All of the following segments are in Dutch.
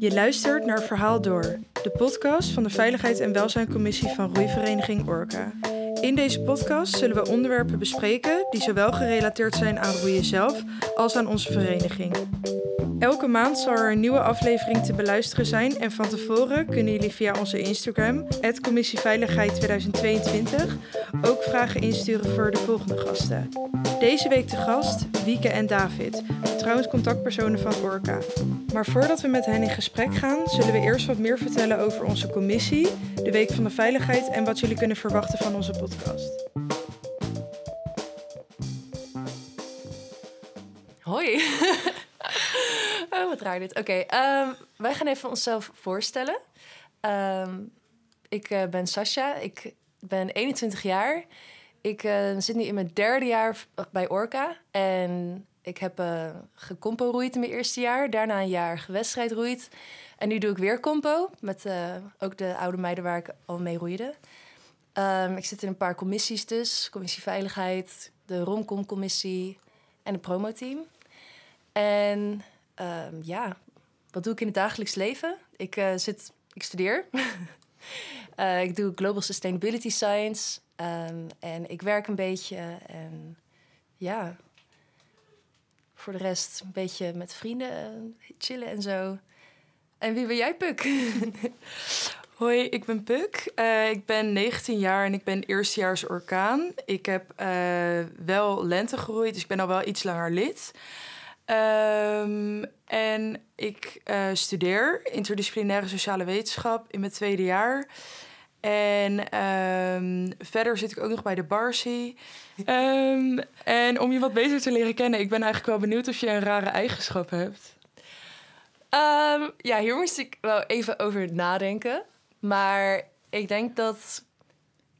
Je luistert naar Verhaal Door, de podcast van de Veiligheid en Welzijncommissie van Roeivereniging Orca. In deze podcast zullen we onderwerpen bespreken die zowel gerelateerd zijn aan roeien zelf als aan onze vereniging. Elke maand zal er een nieuwe aflevering te beluisteren zijn en van tevoren kunnen jullie via onze Instagram, Commissieveiligheid 2022, ook vragen insturen voor de volgende gasten. Deze week te gast Wieke en David, trouwens contactpersonen van Orca. Maar voordat we met hen in gesprek gaan, zullen we eerst wat meer vertellen over onze commissie, de Week van de Veiligheid en wat jullie kunnen verwachten van onze podcast. Hoi. oh, wat raar dit. Oké, ehm, wij gaan even onszelf voorstellen. Ehm, ik uh, ben Sascha, ik ben 21 jaar. Ik uh, zit nu in mijn derde jaar bij Orca. En ik heb uh, gecompo-roeid in mijn eerste jaar. Daarna een jaar gewedstrijdroeid. En nu doe ik weer compo. Met ook de oude meiden waar ik al mee roeide. Um, ik zit in een paar commissies dus. Commissie Veiligheid, de Romcom-commissie en het promoteam. En um, ja, wat doe ik in het dagelijks leven? Ik, uh, zit, ik studeer. uh, ik doe Global Sustainability Science. Um, en ik werk een beetje. En ja, voor de rest een beetje met vrienden chillen en zo. En wie ben jij, Puk? Hoi, ik ben Puk. Ik ben 19 jaar en ik ben eerstejaars orkaan. Ik heb wel lente geroeid, dus ik ben al wel iets langer lid. Um, en ik uh, studeer interdisciplinaire sociale wetenschap in mijn tweede jaar. En um, verder zit ik ook nog bij de Barcy. Um, en om je wat beter te leren kennen, ik ben eigenlijk wel benieuwd of je een rare eigenschap hebt. ja, hier moest ik wel even over nadenken. Maar ik denk dat.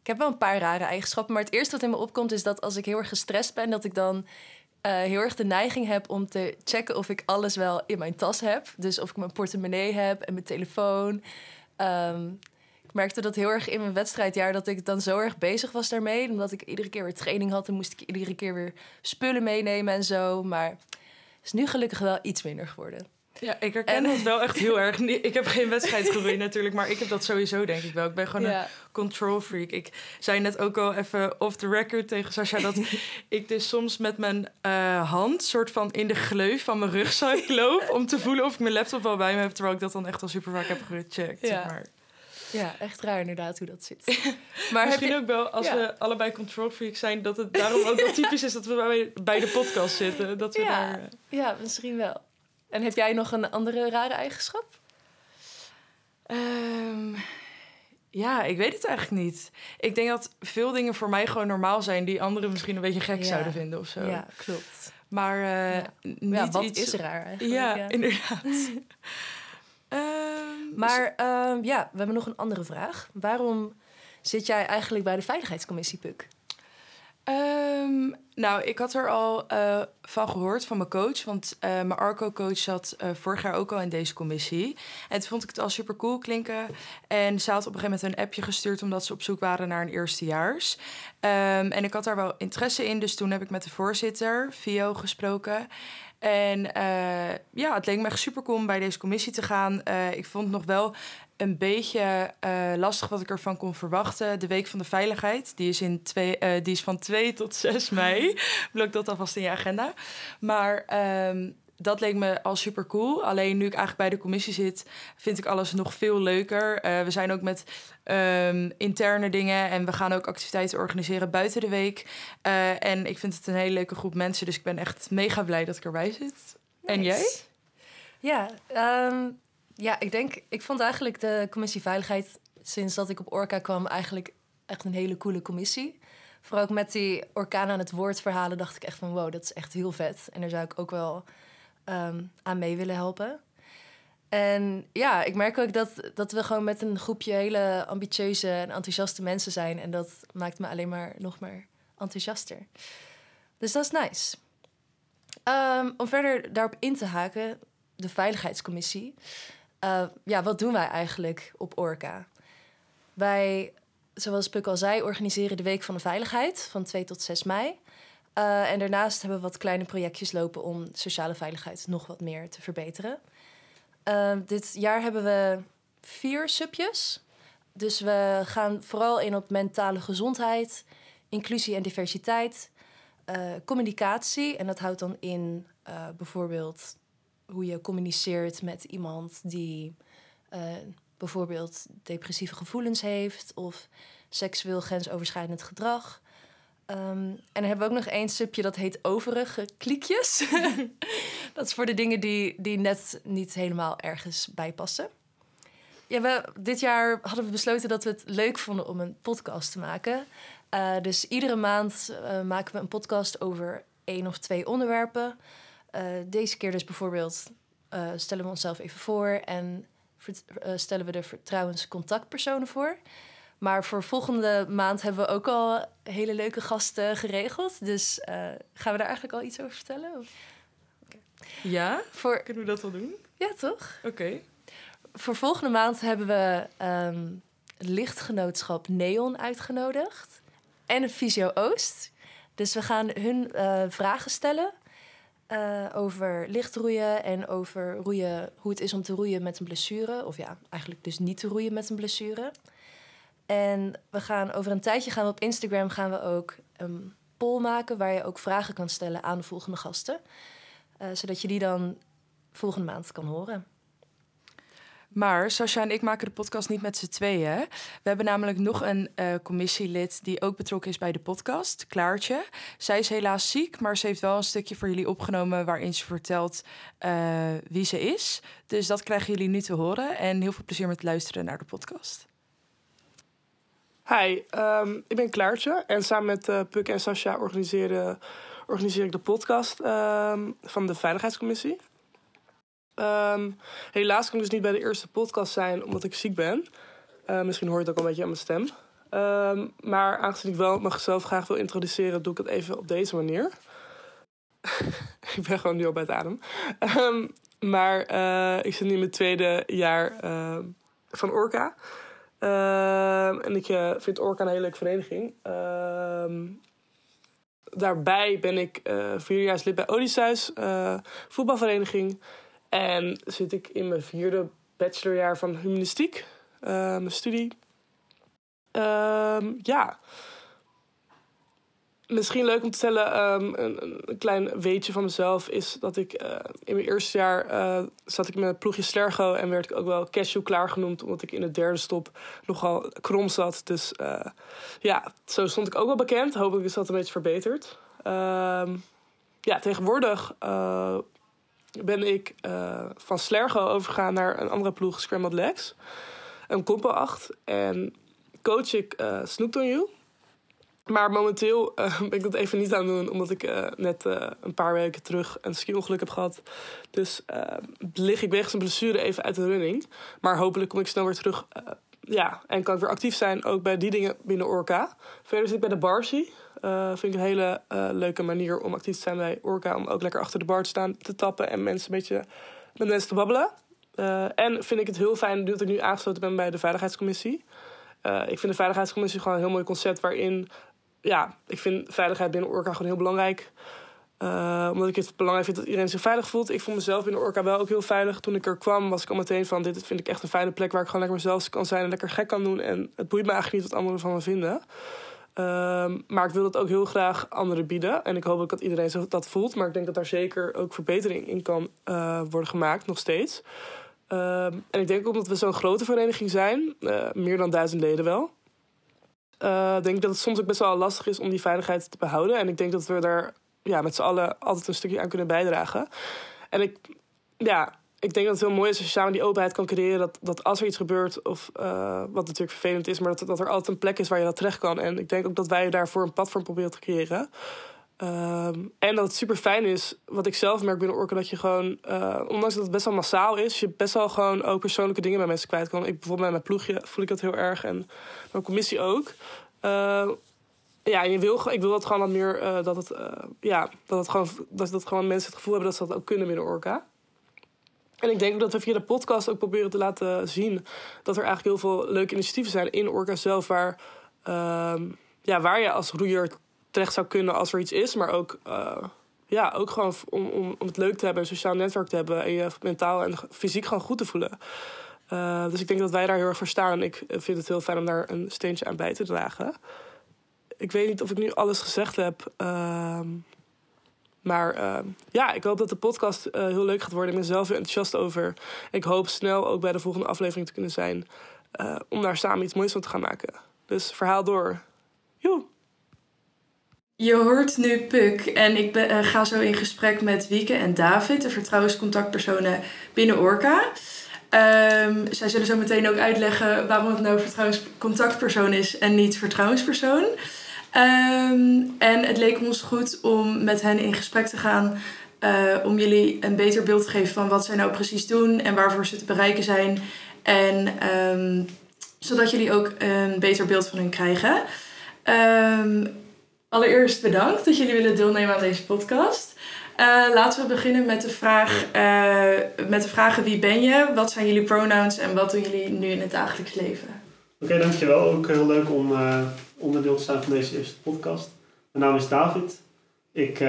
Ik heb wel een paar rare eigenschappen. Maar het eerste wat in me opkomt is dat als ik heel erg gestrest ben, dat ik dan heel erg de neiging heb om te checken of ik alles wel in mijn tas heb. Dus of ik mijn portemonnee heb en mijn telefoon. Um, ik merkte dat heel erg in mijn wedstrijdjaar dat ik dan zo erg bezig was daarmee. Omdat ik iedere keer weer training had en moest ik iedere keer weer spullen meenemen en zo. Maar het is nu gelukkig wel iets minder geworden. Ja, ik herken en... dat wel echt heel erg. Ik heb geen wedstrijd geroeid natuurlijk, maar ik heb dat sowieso denk ik wel. Ik ben gewoon een control freak. Ik zei net ook al even off the record tegen Sascha dat ik dus soms met mijn uh, hand soort van in de gleuf van mijn rugzak loop om te voelen of ik mijn laptop wel bij me heb, terwijl ik dat dan echt al super vaak heb gecheckt. Ja. Zeg maar. Ja, echt raar inderdaad hoe dat zit. Maar Misschien ook wel, als we allebei control freaks zijn... dat het daarom ook wel typisch is dat we bij, bij de podcast zitten. Dat we ja. Daar, uh... ja, misschien wel. En heb jij nog een andere rare eigenschap? Um, ja, ik weet het eigenlijk niet. Ik denk dat veel dingen voor mij gewoon normaal zijn... die anderen misschien een beetje gek zouden vinden of zo. Ja, klopt. Maar uh, ja. niet ja, wat iets... is raar eigenlijk? Ja, inderdaad. um, maar um, ja, we hebben nog een andere vraag. Waarom zit jij eigenlijk bij de Veiligheidscommissie PUK? Um, nou, ik had er al uh, van gehoord van mijn coach. Want uh, mijn Arco-coach zat uh, vorig jaar ook al in deze commissie. En toen vond ik het al super cool klinken. En ze had op een gegeven moment een appje gestuurd... omdat ze op zoek waren naar een eerstejaars. Um, en ik had daar wel interesse in. Dus toen heb ik met de voorzitter, Vio, gesproken. En ja, het leek me echt super cool bij deze commissie te gaan. ik vond nog wel een beetje uh, lastig wat ik ervan kon verwachten. De Week van de Veiligheid, die is, in twee, uh, die is van 2 tot 6 mei. Blok dat alvast in je agenda. Maar um, dat leek me al super cool. Alleen nu ik eigenlijk bij de commissie zit, vind ik alles nog veel leuker. Uh, we zijn ook met um, interne dingen en we gaan ook activiteiten organiseren buiten de week. en ik vind het een hele leuke groep mensen, dus ik ben echt mega blij dat ik erbij zit. Nice. En jij? Ja, um ja, ik denk, ik vond eigenlijk de commissie Veiligheid sinds dat ik op Orca kwam eigenlijk echt een hele coole commissie. Vooral ook met die orkaan aan het woord verhalen dacht ik echt van wow, dat is echt heel vet. En daar zou ik ook wel um, aan mee willen helpen. En ja, ik merk ook dat, dat we gewoon met een groepje hele ambitieuze en enthousiaste mensen zijn. En dat maakt me alleen maar nog meer enthousiaster. Dus dat is nice. Um, om verder daarop in te haken, de Veiligheidscommissie. Uh, ja, wat doen wij eigenlijk op Orca? Wij, zoals Puk al zei, organiseren de Week van de Veiligheid van 2 tot 6 mei. Uh, en daarnaast hebben we wat kleine projectjes lopen om sociale veiligheid nog wat meer te verbeteren. Ehm, dit jaar hebben we vier subjes. Dus we gaan vooral in op mentale gezondheid, inclusie en diversiteit, eh, communicatie. En dat houdt dan in eh, bijvoorbeeld hoe je communiceert met iemand die eh, bijvoorbeeld depressieve gevoelens heeft of seksueel grensoverschrijdend gedrag. Ehm, en dan hebben we ook nog één subje dat heet overige kliekjes. dat is voor de dingen die, die net niet helemaal ergens bij passen. Ja, we, dit jaar hadden we besloten dat we het leuk vonden om een podcast te maken. Uh, dus iedere maand uh, maken we een podcast over één of twee onderwerpen. Uh, deze keer dus bijvoorbeeld stellen we onszelf even voor en stellen we de vertrouwenscontactpersonen voor. Maar voor volgende maand hebben we ook al hele leuke gasten geregeld. Dus gaan we daar eigenlijk al iets over vertellen? Okay. Ja, voor... kunnen we dat wel doen? Ja, toch? Oké. Okay. Voor volgende maand hebben we um, lichtgenootschap Neon uitgenodigd. En een Visio Oost. Dus we gaan hun vragen stellen uh, over lichtroeien en over roeien, hoe het is om te roeien met een blessure. Of ja, eigenlijk dus niet te roeien met een blessure. En we gaan over een tijdje gaan we op Instagram gaan we ook een poll maken waar je ook vragen kan stellen aan de volgende gasten. Uh, zodat je die dan volgende maand kan horen. Maar Sascha en ik maken de podcast niet met z'n tweeën. We hebben namelijk nog een uh, commissielid die ook betrokken is bij de podcast, Klaartje. Zij is helaas ziek, maar ze heeft wel een stukje voor jullie opgenomen waarin ze vertelt uh, wie ze is. Dus dat krijgen jullie nu te horen. En heel veel plezier met luisteren naar de podcast. Hi, um, ik ben Klaartje en samen met uh, Puk en Sascha organiseer, organiseer ik de podcast um, van de Veiligheidscommissie. Um, helaas kan ik dus niet bij de eerste podcast zijn omdat ik ziek ben. Uh, misschien hoor je het ook al een beetje aan mijn stem. Um, maar aangezien ik wel mezelf graag wil introduceren, doe ik het even op deze manier. ik ben gewoon nu al bij het adem. Um, maar uh, ik zit nu in mijn tweede jaar van Orca. en ik uh, vind Orca een hele leuke vereniging. daarbij ben ik vierjaars bij Odysseus, voetbalvereniging. En zit ik in mijn vierde bachelorjaar van humanistiek, uh, mijn studie. Uh, ja. Misschien leuk om te vertellen, um, een, een, klein weetje van mezelf is dat ik uh, in mijn eerste jaar uh, zat ik met ploegje Slergo en werd ik ook wel cashew klaar genoemd, omdat ik in de derde stop nogal krom zat. Dus ja, zo stond ik ook wel bekend. Hopelijk is dat een beetje verbeterd. Ehm, ja, tegenwoordig ben ik uh, van Slergo overgegaan naar een andere ploeg, Scrambled Legs. Een compo 8. En coach ik uh, Snoop on You. Maar momenteel uh, ben ik dat even niet aan het doen, omdat ik net een paar weken terug een ski-ongeluk heb gehad. Dus lig ik wegens een blessure even uit de running. Maar hopelijk kom ik snel weer terug. ja, en kan ik weer actief zijn, ook bij die dingen binnen Orca. Verder zit ik bij de Barsi. Uh, vind ik een hele uh, leuke manier om actief te zijn bij Orca. Om ook lekker achter de bar te staan, te tappen en mensen een beetje met mensen te babbelen. Uh, en vind ik het heel fijn dat ik nu aangesloten ben bij de Veiligheidscommissie. ik vind de Veiligheidscommissie gewoon een heel mooi concept waarin... Ja, ik vind veiligheid binnen Orca gewoon heel belangrijk. omdat ik het belangrijk vind dat iedereen zich veilig voelt. Ik vond mezelf binnen Orca wel ook heel veilig. Toen ik er kwam was ik al meteen van... dit vind ik echt een fijne plek waar ik gewoon lekker mezelf kan zijn... en lekker gek kan doen. En het boeit me eigenlijk niet wat anderen van me vinden. Um, maar ik wil dat ook heel graag anderen bieden. En ik hoop ook dat iedereen dat voelt. Maar ik denk dat daar zeker ook verbetering in kan uh, worden gemaakt, nog steeds. Um, en ik denk ook omdat we zo'n grote vereniging zijn, uh, meer dan duizend leden wel. Uh, denk ik dat het soms ook best wel lastig is om die veiligheid te behouden. En ik denk dat we daar ja, met z'n allen altijd een stukje aan kunnen bijdragen. En ik, ja, ik denk dat het heel mooi is als je samen die openheid kan creëren. Dat, dat als er iets gebeurt, of uh, wat natuurlijk vervelend is, maar dat, dat er altijd een plek is waar je dat terecht kan. En ik denk ook dat wij daarvoor een platform proberen te creëren. Um, en dat het super fijn is, wat ik zelf merk binnen Orca, dat je gewoon, uh, ondanks dat het best wel massaal is, je best wel gewoon ook persoonlijke dingen bij mensen kwijt kan. Ik bijvoorbeeld bij mijn ploegje voel ik dat heel erg en mijn commissie ook. Uh, ja, je wil, ik wil dat gewoon wat meer, dat, het, ja, dat, het gewoon, dat, dat gewoon mensen het gevoel hebben dat ze dat ook kunnen binnen Orca. En ik denk dat we via de podcast ook proberen te laten zien dat er eigenlijk heel veel leuke initiatieven zijn in Orca zelf, waar, uh, ja, waar je als roeier terecht zou kunnen als er iets is, maar ook uh, ja, ook gewoon om, om, om het leuk te hebben, een sociaal netwerk te hebben en je mentaal en fysiek gewoon goed te voelen. Uh, dus ik denk dat wij daar heel erg voor staan. En ik vind het heel fijn om daar een steentje aan bij te dragen. Ik weet niet of ik nu alles gezegd heb. Maar uh, ja, ik hoop dat de podcast uh, heel leuk gaat worden. Ik ben zelf heel enthousiast over. Ik hoop snel ook bij de volgende aflevering te kunnen zijn. Uh, om daar samen iets moois van te gaan maken. Dus verhaal door. Joe. Je hoort nu Puk en ik uh, ga zo in gesprek met Wieke en David, de vertrouwenscontactpersonen binnen Orca. Um, zij zullen zo meteen ook uitleggen waarom het nou vertrouwenscontactpersoon is en niet vertrouwenspersoon. Um, en het leek ons goed om met hen in gesprek te gaan. Uh, om jullie een beter beeld te geven van wat zij nou precies doen en waarvoor ze te bereiken zijn. En um, zodat jullie ook een beter beeld van hun krijgen. allereerst bedankt dat jullie willen deelnemen aan deze podcast. Uh, laten we beginnen met de, vraag, uh, met de vragen wie ben je, wat zijn jullie pronouns en wat doen jullie nu in het dagelijks leven? Oké, dankjewel. Ook heel leuk om onderdeel zijn van deze eerste podcast. Mijn naam is David. Ik,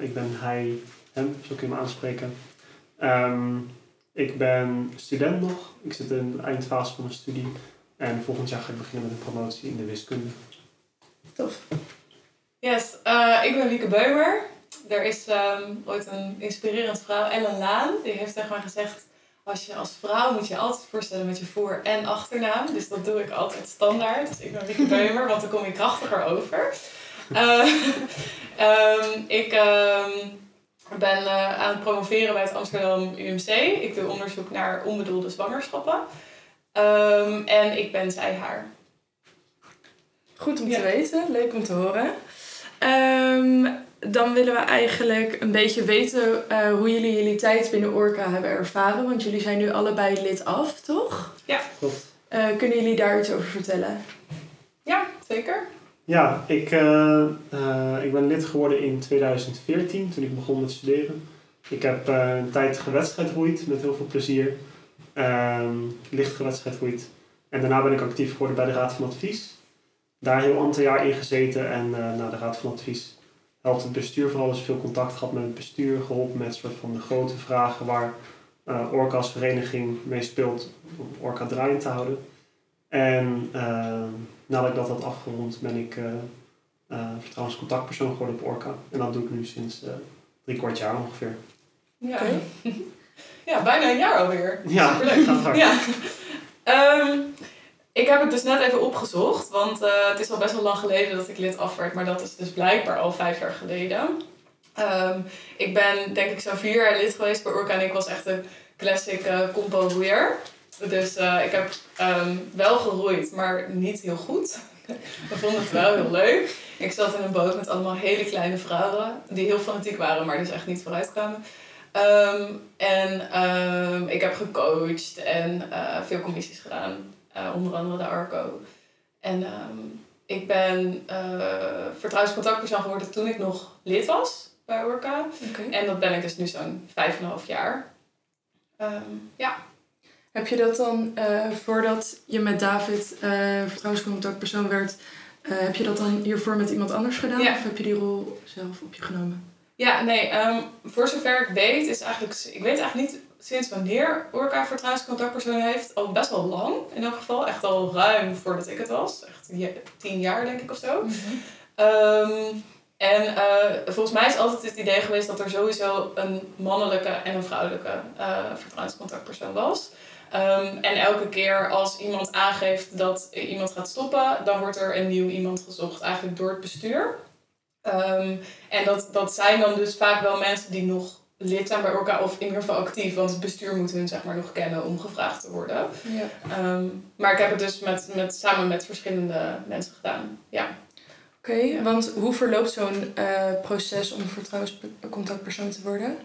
ik ben hij, hem, zo kun je me aanspreken. Um, ik ben student nog. Ik zit in de eindfase van mijn studie. En volgend jaar ga ik beginnen met een promotie in de wiskunde. Tof. Yes, ik ben Wieke Beumer er is um, ooit een inspirerend vrouw, Ellen Laan, die heeft tegen mij gezegd: als je als vrouw moet je altijd voorstellen met je voor- en achternaam. Dus dat doe ik altijd standaard. Dus ik ben Wieke Beumer, want dan kom je krachtiger over. Uh, um, ik um, ben uh, aan het promoveren bij het Amsterdam UMC. Ik doe onderzoek naar onbedoelde zwangerschappen. en ik ben zij haar. Goed om te ja. weten, leuk om te horen. Dan willen we eigenlijk een beetje weten uh, hoe jullie jullie tijd binnen Orca hebben ervaren. Want jullie zijn nu allebei lid af, toch? Ja. Klopt. Uh, kunnen jullie daar iets over vertellen? Ja, zeker. Ja, ik, uh, ik ben lid geworden in 2014 toen ik begon met studeren. Ik heb een tijd gewedstrijdroeid met heel veel plezier. Ehm, licht gewedstrijdroeid. En daarna ben ik actief geworden bij de Raad van Advies. Daar heel aantal jaar in gezeten en naar de Raad van Advies helpt het bestuur vooral dus veel contact gehad met het bestuur, geholpen met soort van de grote vragen waar uh, Orca als vereniging mee speelt om Orca draaiend te houden. En uh, nadat ik dat had afgerond ben ik uh, vertrouwenscontactpersoon geworden op Orca. En dat doe ik nu sinds drie kwart jaar ongeveer. Ja. Okay. ja, bijna een jaar alweer. Ja, Superleuk. Ja. Um, ik heb het dus net even opgezocht, want uh, het is al best wel lang geleden dat ik lid af werd, maar dat is dus blijkbaar al vijf jaar geleden. Um, ik ben denk ik zo vier jaar lid geweest bij Orca en ik was echt een classic uh, compo roeier. Dus uh, ik heb um, wel geroeid, maar niet heel goed. ik vond het wel heel leuk. Ik zat in een boot met allemaal hele kleine vrouwen die heel fanatiek waren, maar dus echt niet vooruit kwamen. Um, en ik heb gecoacht en veel commissies gedaan. Uh, onder andere de ARCO. En um, ik ben uh, vertrouwenscontactpersoon geworden toen ik nog lid was bij Orca. Okay. En dat ben ik dus nu zo'n vijf en een half jaar. Um, ja. Heb je dat dan, uh, voordat je met David vertrouwenscontactpersoon werd, heb je dat dan hiervoor met iemand anders gedaan? Ja. Of heb je die rol zelf op je genomen? Ja, nee, um, voor zover ik weet, is eigenlijk, ik weet eigenlijk niet sinds wanneer Orca vertrouwenscontactpersoon heeft. Al best wel lang in elk geval. Echt al ruim voordat ik het was. Echt tien jaar denk ik of zo. Mm -hmm. um, en uh, volgens mij is altijd het idee geweest dat er sowieso een mannelijke en een vrouwelijke uh, vertrouwenscontactpersoon was. Um, en elke keer als iemand aangeeft dat iemand gaat stoppen, dan wordt er een nieuw iemand gezocht, eigenlijk door het bestuur. Um, en dat, dat zijn dan dus vaak wel mensen die nog lid zijn bij Orca of in ieder geval actief, want het bestuur moet hun zeg maar nog kennen om gevraagd te worden. Ja. Um, maar ik heb het dus met, met, samen met verschillende mensen gedaan. Ja. Oké, okay, ja. want hoe verloopt zo'n uh, proces om vertrouwenscontactpersoon te worden?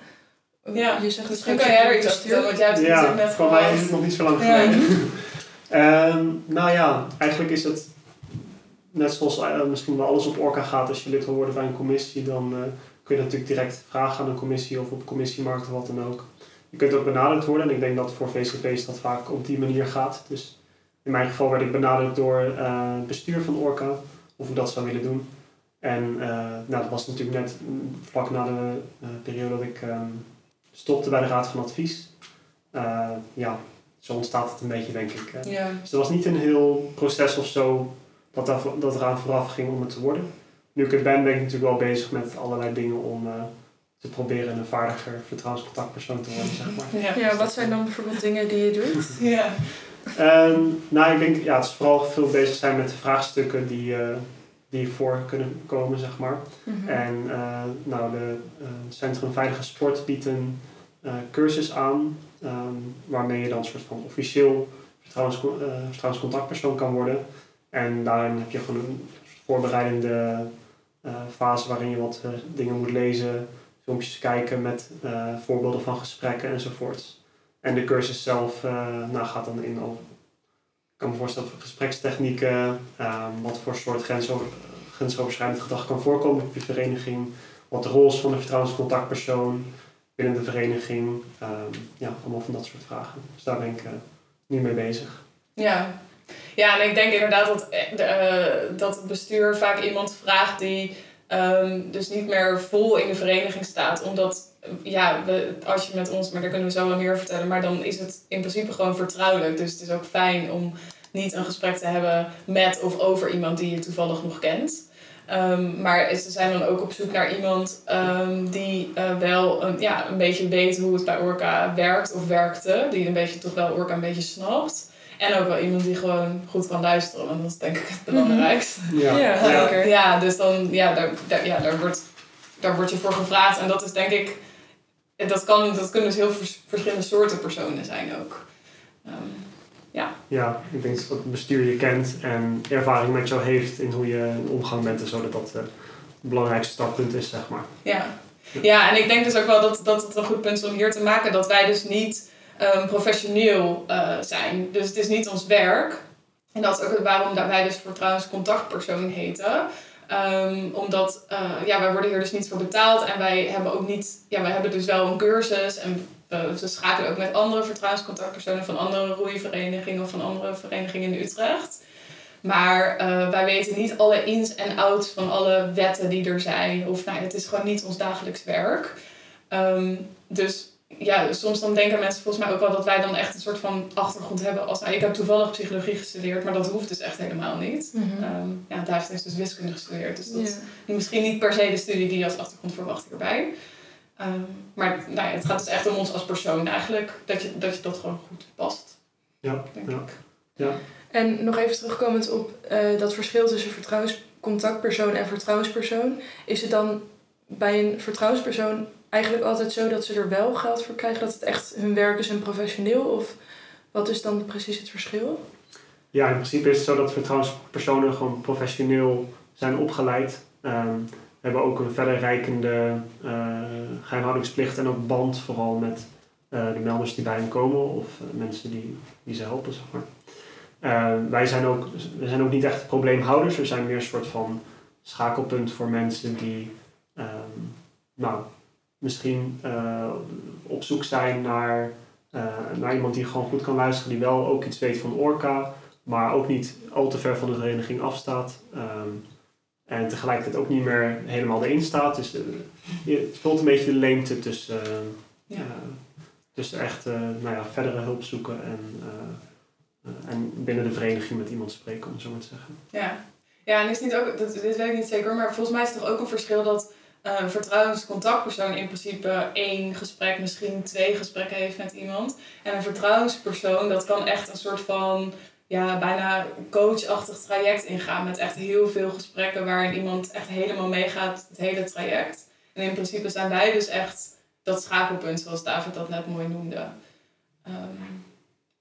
Ja, je zegt misschien kan jij er iets over want jij hebt het ja, natuurlijk net voor mij is het nog niet zo lang geleden. Ja. um, nou ja, eigenlijk is het net zoals uh, misschien wel alles op Orca gaat, als je lid wil worden bij een commissie, dan uh, kun je natuurlijk direct vragen aan een commissie of op commissiemarkt of wat dan ook. Je kunt ook benaderd worden en ik denk dat voor VCP's dat vaak op die manier gaat. Dus in mijn geval werd ik benaderd door uh, het bestuur van Orca of ik dat zou willen doen. En uh, nou, dat was natuurlijk net vlak na de uh, periode dat ik um, stopte bij de Raad van Advies. Ja, zo ontstaat het een beetje, denk ik. Ja. Dus er was niet een heel proces of zo dat, daar, dat eraan vooraf ging om het te worden. Nu ik het ben, ben ik natuurlijk wel bezig met allerlei dingen om te proberen een vaardiger vertrouwenscontactpersoon te worden, zeg maar. Ja, ja wat zijn dan bijvoorbeeld dingen die je doet? ja. Um, nou, ik denk, ja, het is vooral veel bezig zijn met de vraagstukken die, uh, die voor kunnen komen, zeg maar. Mhm. Mm -hmm. En uh, nou, de uh, Centrum Veilige Sport biedt een cursus aan, um, waarmee je dan een soort van officieel vertrouwens, vertrouwenscontactpersoon kan worden. En daarin heb je gewoon een voorbereidende fase waarin je wat dingen moet lezen, filmpjes kijken met voorbeelden van gesprekken enzovoorts. En de cursus zelf uh, nou, gaat dan in over, ik kan me voorstellen, gesprekstechnieken, uh, wat voor soort grensover, grensoverschrijdend gedrag kan voorkomen op je vereniging, wat de rol is van de vertrouwenscontactpersoon binnen de vereniging, uh, ja, allemaal van dat soort vragen. Dus daar ben ik nu mee bezig. Ja. Ja, en ik denk inderdaad dat, de, dat het bestuur vaak iemand vraagt die um, dus niet meer vol in de vereniging staat, omdat ja, we, als je met ons, maar daar kunnen we zo wel meer vertellen, maar dan is het in principe gewoon vertrouwelijk. Dus het is ook fijn om niet een gesprek te hebben met of over iemand die je toevallig nog kent. Um, maar ze zijn dan ook op zoek naar iemand um, die wel een, ja, een beetje weet hoe het bij Orca werkt of werkte. Die een beetje toch wel Orca een beetje snapt. En ook wel iemand die gewoon goed kan luisteren, want dat is denk ik het belangrijkste. Ja, Ja, ja. zeker. Ja, dus dan, ja, daar, daar, ja, daar, wordt, daar wordt je voor gevraagd. En dat is denk ik, dat, kan, dat kunnen dus heel vers- verschillende soorten personen zijn ook. Ehm, ja. Ja, ik denk dat het bestuur je kent en ervaring met jou heeft in hoe je in omgang bent en zo, dat dat eh, het belangrijkste startpunt is, zeg maar. Ja. ja, en ik denk dus ook wel dat, dat het een goed punt is om hier te maken dat wij dus niet um, professioneel uh, zijn. Dus het is niet ons werk. En dat is ook waarom wij dus vertrouwenscontactpersoon heten. Um, omdat uh, ja, wij worden hier dus niet voor betaald en wij hebben ook niet, ja, wij hebben dus wel een cursus en we, we schakelen ook met andere vertrouwenscontactpersonen van andere roeiverenigingen of van andere verenigingen in Utrecht. Maar wij weten niet alle ins en outs van alle wetten die er zijn. Of nou, het is gewoon niet ons dagelijks werk. Um, dus ja, soms dan denken mensen volgens mij ook wel dat wij dan echt een soort van achtergrond hebben. Als, nou, ik heb toevallig psychologie gestudeerd, maar dat hoeft dus echt helemaal niet. Um, ja, David heeft dus wiskunde gestudeerd. Dus dat is misschien niet per se de studie die je als achtergrond verwacht hierbij. Um, maar nou ja, het gaat dus echt om ons als persoon eigenlijk. Dat je dat, je dat gewoon goed past. Ja, denk ja. ik. ja. En nog even terugkomend op uh, dat verschil tussen vertrouwenscontactpersoon en vertrouwenspersoon. Is het dan bij een vertrouwenspersoon eigenlijk altijd zo dat ze er wel geld voor krijgen? Dat het echt hun werk is en professioneel? Of wat is dan precies het verschil? Ja, in principe is het zo dat vertrouwenspersonen gewoon professioneel zijn opgeleid. Um, hebben ook een verder rijkende uh, geheimhoudingsplicht en ook band vooral met uh, de melders die bij hen komen of uh, mensen die, die ze helpen, zeg maar. wij zijn ook, we zijn ook niet echt probleemhouders, we zijn meer een soort van schakelpunt voor mensen die nou, misschien uh, op zoek zijn naar, uh, naar iemand die gewoon goed kan luisteren, die wel ook iets weet van Orca, maar ook niet al te ver van de vereniging afstaat. Um, en tegelijkertijd ook niet meer helemaal erin staat. Dus uh, het vult een beetje de leemte tussen, ja. tussen echt nou ja, verdere hulp zoeken en, en binnen de vereniging met iemand spreken, om het zo maar te zeggen. Ja, ja en is niet ook, dat, dit weet ik niet zeker, maar volgens mij is het toch ook een verschil dat een vertrouwenscontactpersoon in principe één gesprek, misschien twee gesprekken heeft met iemand. En een vertrouwenspersoon, dat kan echt een soort van ja, bijna coachachtig traject ingaan. Met echt heel veel gesprekken waarin iemand echt helemaal meegaat, het hele traject. En in principe zijn wij dus echt dat schakelpunt, zoals David dat net mooi noemde. Um,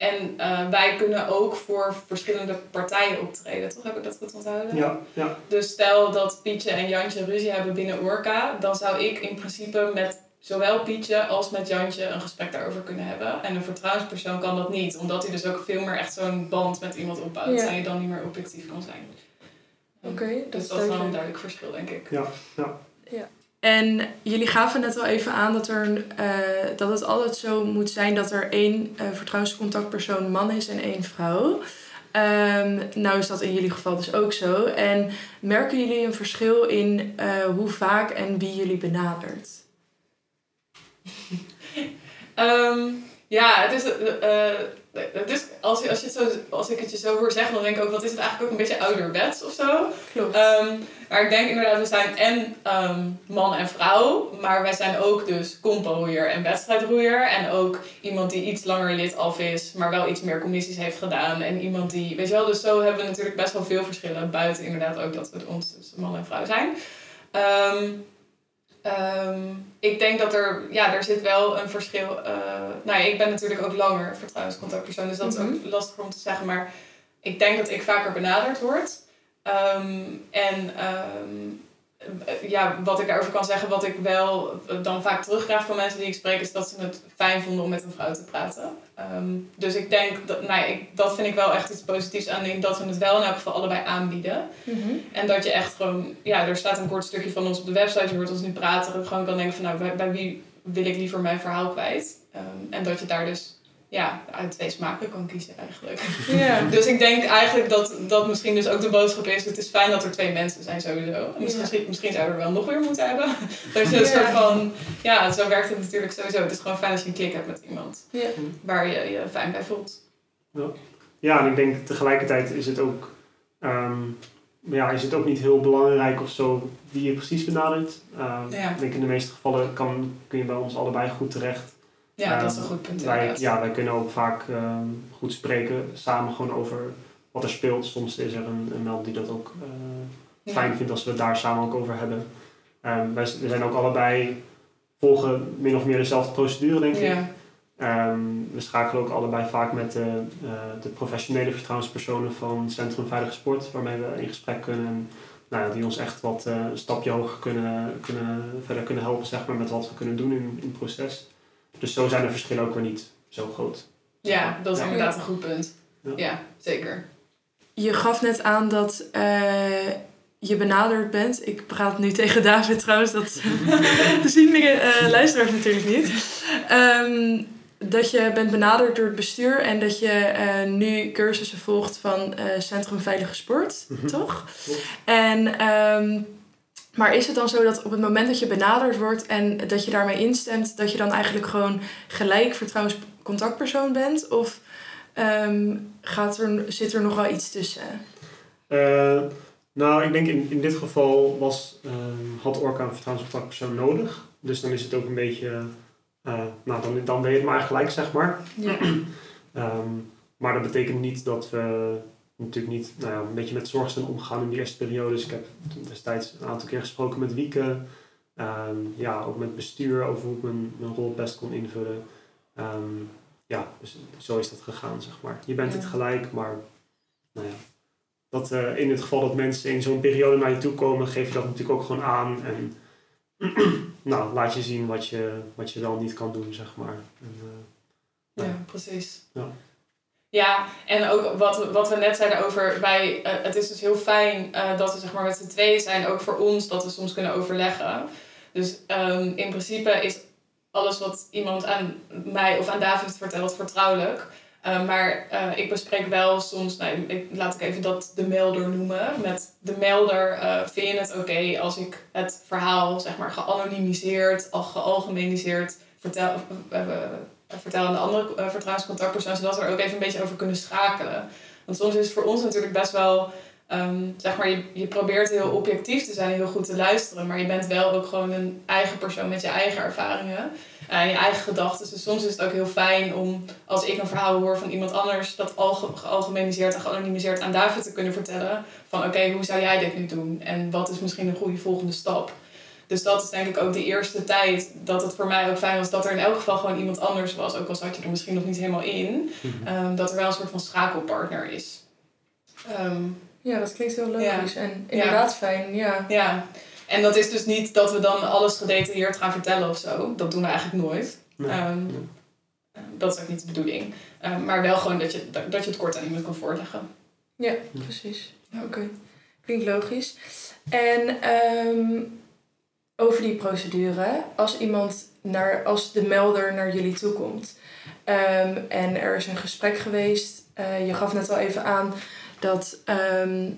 en uh, wij kunnen ook voor verschillende partijen optreden, toch? Heb ik dat goed onthouden? Ja, ja. Dus stel dat Pietje en Jantje ruzie hebben binnen Orca, dan zou ik in principe met zowel Pietje als met Jantje een gesprek daarover kunnen hebben. En een vertrouwenspersoon kan dat niet, omdat hij dus ook veel meer echt zo'n band met iemand opbouwt Ja. en je dan niet meer objectief kan zijn. Oké, dat Dus is dat is wel een duidelijk. duidelijk verschil, denk ik. Ja, ja. En jullie gaven net al even aan dat, er, eh, dat het altijd zo moet zijn dat er één eh, vertrouwenscontactpersoon man is en één vrouw. Ehm, nou is dat in jullie geval dus ook zo. En merken jullie een verschil in eh, hoe vaak en wie jullie benadert? Ehm, ja, het is, is als, als, je het zo, als ik het je zo hoor zeggen, dan denk ik ook, wat is het eigenlijk ook een beetje ouderwets of zo. Klopt. Ehm, maar ik denk inderdaad, we zijn en ehm, man en vrouw, maar wij zijn ook dus compo-roeier en wedstrijdroeier. En ook iemand die iets langer lid af is, maar wel iets meer commissies heeft gedaan. En iemand die, weet je wel, dus zo hebben we natuurlijk best wel veel verschillen. Buiten inderdaad ook dat we ons dus man en vrouw zijn. Ehm, ehm, ik denk dat er, ja, er zit wel een verschil. eh nou ja, ik ben natuurlijk ook langer vertrouwenscontactpersoon, dus dat is ook lastiger om te zeggen. Maar ik denk dat ik vaker benaderd word. Ehm, en ehm, eh, ja, wat ik daarover kan zeggen, wat ik wel eh, dan vaak terugkrijg van mensen die ik spreek, is dat ze het fijn vonden om met een vrouw te praten. Ehm, dus ik denk, dat, nou ik, dat vind ik wel echt iets positiefs aan, denk dat we het wel in elk geval allebei aanbieden. En dat je echt gewoon, ja, er staat een kort stukje van ons op de website, je hoort ons nu praten, dat je gewoon kan denken van, nou, bij, bij wie wil ik liever mijn verhaal kwijt? Ehm, en dat je daar dus, ja, uit twee smaken kan kiezen eigenlijk. Ja. Dus ik denk eigenlijk dat dat misschien dus ook de boodschap is. Het is fijn dat er twee mensen zijn sowieso. En Misschien, misschien zou je er wel nog weer moeten hebben. Dat je een Ja. soort van... Ja, zo werkt het natuurlijk sowieso. Het is gewoon fijn als je een klik hebt met iemand. Ja. Waar je je fijn bij voelt. Ja, en ik denk tegelijkertijd is het ook, ehm, ja, is het ook niet heel belangrijk of zo wie je precies benadert. Ehm, Ja. Ik denk in de meeste gevallen kan, kun je bij ons allebei goed terecht. Ja, Ehm, dat is een goed punt Wij, ja, wij kunnen ook vaak ehm, goed spreken samen gewoon over wat er speelt. Soms is er een, een meld die dat ook eh, Ja. fijn vindt als we het daar samen ook over hebben. Ehm, wij we zijn ook allebei volgen min of meer dezelfde procedure, denk ik. Ja. Ehm, we schakelen ook allebei vaak met de, eh, de professionele vertrouwenspersonen van Centrum Veilige Sport, waarmee we in gesprek kunnen. En, nou die ons echt wat eh, een stapje hoger kunnen, kunnen, verder kunnen helpen zeg maar, met wat we kunnen doen in, in het proces. Dus zo zijn de verschillen ook weer niet zo groot. ja, dat is Ja. inderdaad een goed punt. Ja. Ja, zeker. Je gaf net aan dat eh, je benaderd bent. Ik praat nu tegen David trouwens, dat zien de eh, luisteraars natuurlijk niet. Ehm, dat je bent benaderd door het bestuur en dat je eh, nu cursussen volgt van eh, Centrum Veilige Sport, Mhm. toch? En, ehm, maar is het dan zo dat op het moment dat je benaderd wordt en dat je daarmee instemt, dat je dan eigenlijk gewoon gelijk vertrouwenscontactpersoon bent? Of ehm, gaat er, zit er nog wel iets tussen? Eh, nou, ik denk in, in dit geval was, ehm, had Orca een vertrouwenscontactpersoon nodig. Dus dan is het ook een beetje, eh, nou dan, dan ben je het maar gelijk zeg maar. Ja. Ehm, maar dat betekent niet dat we natuurlijk niet nou ja, een beetje met zorg zijn omgegaan in die eerste periode. Dus ik heb destijds een aantal keer gesproken met Wieke. Ehm, ja, ook met bestuur over hoe ik mijn, mijn rol best kon invullen. Ehm, ja, dus zo is dat gegaan, zeg maar. Je bent het Ja. gelijk, maar nou ja. Dat, eh, in het geval dat mensen in zo'n periode naar je toe komen, geef je dat natuurlijk ook gewoon aan. En nou, laat je zien wat je, wat je wel niet kan doen, zeg maar. En, eh, Ja, precies. Ja. Ja, en ook wat, wat we net zeiden over, wij, eh, het is dus heel fijn eh, dat we zeg maar met z'n tweeën zijn, ook voor ons, dat we soms kunnen overleggen. Dus ehm, in principe is alles wat iemand aan mij of aan David vertelt vertrouwelijk. Eh, maar eh, ik bespreek wel soms, nou, ik, laat ik even dat de melder noemen. Met de melder vind je het oké als ik het verhaal zeg maar geanonimiseerd, al gealgemeniseerd vertel, eh, eh, vertel aan de andere eh, vertrouwenscontactpersoon, zodat we er ook even een beetje over kunnen schakelen. Want soms is het voor ons natuurlijk best wel, ehm, zeg maar, je, je probeert heel objectief te zijn heel goed te luisteren, maar je bent wel ook gewoon een eigen persoon met je eigen ervaringen en je eigen gedachten. Dus soms is het ook heel fijn om, als ik een verhaal hoor van iemand anders, dat alge- gealgemeniseerd en geanonimiseerd aan David te kunnen vertellen. Van oké, hoe zou jij dit nu doen? En wat is misschien een goede volgende stap? Dus dat is denk ik ook de eerste tijd dat het voor mij ook fijn was dat er in elk geval gewoon iemand anders was. Ook al zat je er misschien nog niet helemaal in. ehm, dat er wel een soort van schakelpartner is. Ehm, Ja, dat klinkt heel logisch en Ja. inderdaad fijn, ja. ja, en dat is dus niet dat we dan alles gedetailleerd gaan vertellen of zo. Dat doen we eigenlijk nooit. Nee. Ehm, Nee. Dat is ook niet de bedoeling. Maar wel gewoon dat je, dat, dat je het kort aan iemand kan voorleggen. Ja, precies. Ja, Oké, klinkt logisch. En ehm, over die procedure, als iemand naar, als de melder naar jullie toe komt ehm, en er is een gesprek geweest eh, je gaf net al even aan dat ehm,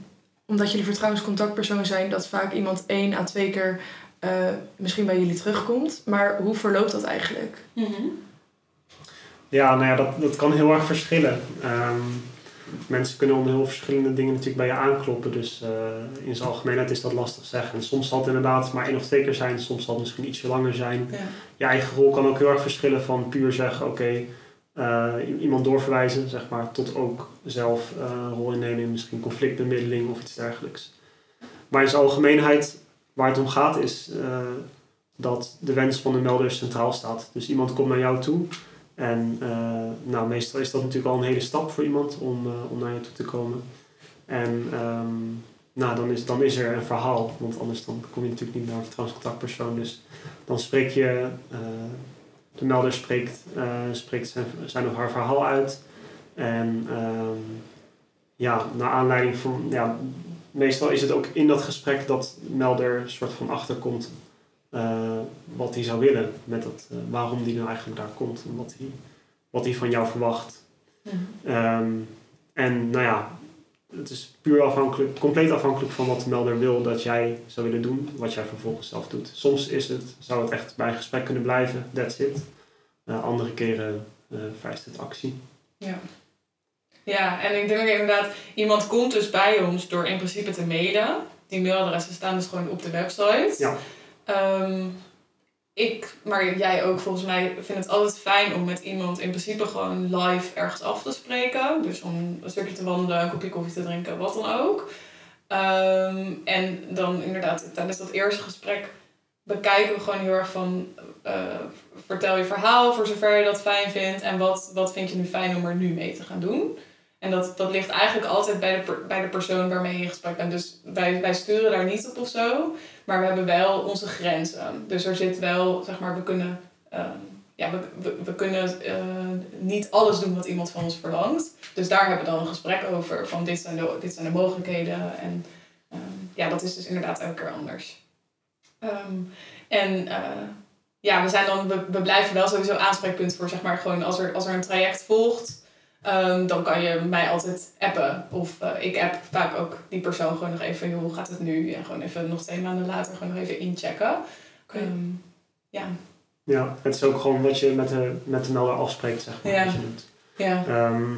omdat jullie vertrouwenscontactpersoon zijn, dat vaak iemand één à twee keer eh, misschien bij jullie terugkomt. Maar hoe verloopt dat eigenlijk? Ja, nou ja, dat, dat kan heel erg verschillen. Ehm, mensen kunnen om heel verschillende dingen natuurlijk bij je aankloppen. Dus eh, in zijn algemeenheid is dat lastig zeggen. En soms zal het inderdaad maar één of twee keer zijn. Soms zal het misschien ietsje langer zijn. Ja. Je eigen rol kan ook heel erg verschillen van puur zeggen... oké, eh, iemand doorverwijzen, zeg maar... tot ook zelf een rol innemen in misschien conflictbemiddeling of iets dergelijks. Maar in zijn algemeenheid, waar het om gaat, is... dat de wens van de melder centraal staat. Dus iemand komt naar jou toe... En eh, nou, meestal is dat natuurlijk al een hele stap voor iemand om, eh, om naar je toe te komen. En ehm, nou, dan, is, dan is er een verhaal, want anders dan kom je natuurlijk niet naar een vertrouwenscontactpersoon. Dus dan spreek je, eh, de melder spreekt, spreekt zijn, zijn of haar verhaal uit. En ehm, ja, naar aanleiding van, ja, meestal is het ook in dat gesprek dat de melder soort van achterkomt eh, wat hij zou willen met dat, eh, waarom die nou eigenlijk daar komt en wat hij, wat hij van jou verwacht. Ehm, en nou ja, het is puur afhankelijk, compleet afhankelijk van wat de melder wil dat jij zou willen doen, wat jij vervolgens zelf doet. Soms is het, zou het echt bij een gesprek kunnen blijven, that's it. Eh, andere keren vereist het actie. Ja. Ja, en ik denk inderdaad, iemand komt dus bij ons door in principe te mailen. Die mailadressen staan dus gewoon op de website. Ja. Ehm, ik, maar jij ook volgens mij, vind het altijd fijn om met iemand in principe gewoon live ergens af te spreken. Dus om een stukje te wandelen, een kopje koffie te drinken, wat dan ook. Ehm, en dan inderdaad tijdens dat eerste gesprek bekijken we gewoon heel erg van... eh, vertel je verhaal voor zover je dat fijn vindt. En wat, wat vind je nu fijn om er nu mee te gaan doen. En dat, dat ligt eigenlijk altijd bij de, bij de persoon waarmee je in gesprek bent. Dus wij, wij sturen daar niet op of zo. Maar we hebben wel onze grenzen. Dus er zit wel, zeg maar, we kunnen, ehm, ja, we, we, kunnen eh, niet alles doen wat iemand van ons verlangt. Dus daar hebben we dan een gesprek over. Van dit zijn de, dit zijn de mogelijkheden. En ehm, ja, dat is dus inderdaad elke keer anders. Ehm, en eh, ja, we, zijn dan, we, we blijven wel sowieso aanspreekpunt voor, zeg maar, gewoon als er, als er een traject volgt. Ehm, dan kan je mij altijd appen. Of eh, ik app vaak ook die persoon gewoon nog even, joh, hoe gaat het nu? En gewoon even nog twee maanden later gewoon nog even inchecken. Ehm, ja, Ja, het is ook gewoon wat je met de, met de melder afspreekt, zeg maar. Ja. wat je doet. ja. Ehm,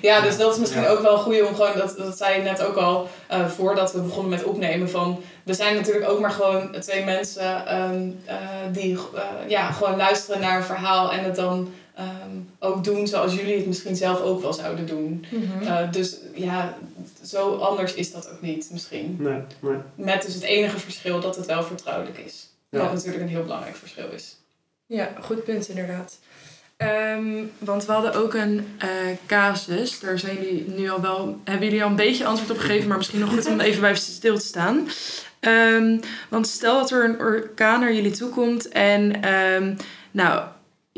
Ja, dus dat is misschien Ja. ook wel een goede om gewoon, dat, dat zei je net ook al, eh, voordat we begonnen met opnemen, van we zijn natuurlijk ook maar gewoon twee mensen ehm, eh, die eh, ja, gewoon luisteren naar een verhaal en het dan ehm, ook doen zoals jullie het misschien zelf ook wel zouden doen. Eh, dus ja, zo anders is dat ook niet misschien. nee, nee. Met dus het enige verschil dat het wel vertrouwelijk is. Ja. Wat natuurlijk een heel belangrijk verschil is. Ja, goed punt inderdaad. Ehm, want we hadden ook een eh, casus. Daar zijn jullie nu al wel, hebben jullie al een beetje antwoord op gegeven, maar misschien nog goed om even bij stil te staan. Ehm, want stel dat er een orkaan naar jullie toe komt en ehm, nou,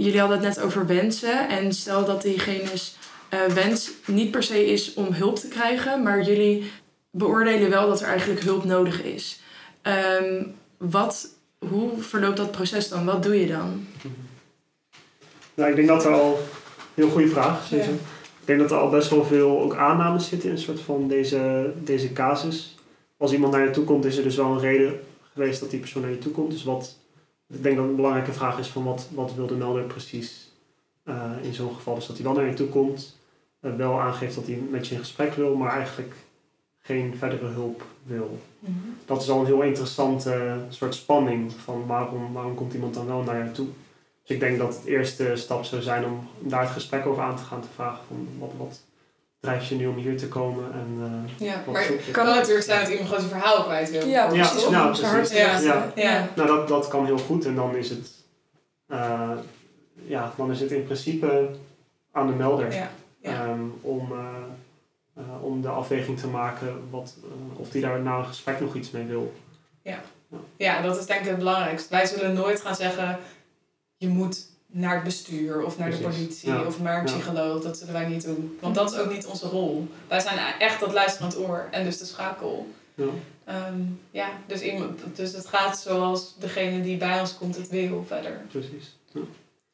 jullie hadden het net over wensen. En stel dat diegene's eh, wens niet per se is om hulp te krijgen, maar jullie beoordelen wel dat er eigenlijk hulp nodig is. Ehm, wat, hoe verloopt dat proces dan? Wat doe je dan? Nou, ik denk dat er al... Heel goede vraag. Ja. Ik denk dat er al best wel veel ook aannames zitten in een soort van deze, deze casus. Als iemand naar je toe komt, is er dus wel een reden geweest dat die persoon naar je toe komt. Dus wat, ik denk dat een belangrijke vraag is van wat, wat wil de melder precies eh, in zo'n geval. Dus dat hij wel naar je toe komt, eh, wel aangeeft dat hij met je in gesprek wil, maar eigenlijk geen verdere hulp wil. Dat is al een heel interessante soort spanning van waarom, waarom komt iemand dan wel naar je toe. Dus ik denk dat het eerste stap zou zijn om daar het gesprek over aan te gaan. Te vragen van wat, wat drijft je nu om hier te komen en eh, Ja, maar het kan natuurlijk zijn dat iemand gewoon zijn verhaal kwijt wil. Ja, Ja, precies. ja, Ja. Ja. Ja. Nou, dat, dat kan heel goed en dan is het, eh, ja, dan is het in principe aan de melder Ja, ja. ehm, om, eh, om de afweging te maken wat, of die daar na een gesprek nog iets mee wil. Ja, dat is denk ik het belangrijkste. Wij zullen nooit gaan zeggen, je moet naar het bestuur of naar de politie Ja. of naar een psycholoog. Dat zullen wij niet doen. Want dat is ook niet onze rol. Wij zijn echt dat luisterend oor en dus de schakel. Ja. Ehm, ja, dus, iemand, dus het gaat zoals degene die bij ons komt het wil verder. Precies. Ja.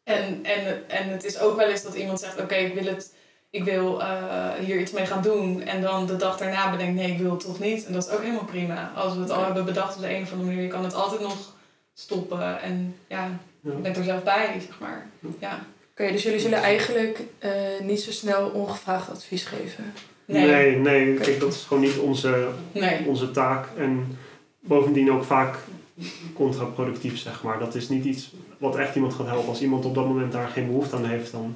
En, en, en het is ook wel eens dat iemand zegt, oké, ik wil het... ik wil eh, hier iets mee gaan doen. En dan de dag daarna bedenk, nee, ik wil het toch niet. En dat is ook helemaal prima. Als we het al hebben bedacht op de een of andere manier, je kan het altijd nog stoppen. En ja, Je bent er zelf bij, zeg maar. Ja. Oké, dus jullie zullen eigenlijk eh, niet zo snel ongevraagd advies geven. Nee. Nee, nee, kijk, dat is gewoon niet onze, Nee. onze taak. En bovendien ook vaak contraproductief, zeg maar. Dat is niet iets wat echt iemand gaat helpen. Als iemand op dat moment daar geen behoefte aan heeft, dan,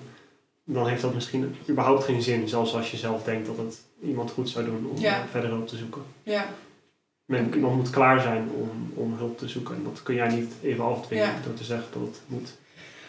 dan heeft dat misschien überhaupt geen zin. Zelfs als je zelf denkt dat het iemand goed zou doen om Ja. verder hulp te zoeken. Ja. Men. Iemand moet klaar zijn om, om hulp te zoeken. En dat kun jij niet even afdwingen Ja. door te zeggen dat het moet.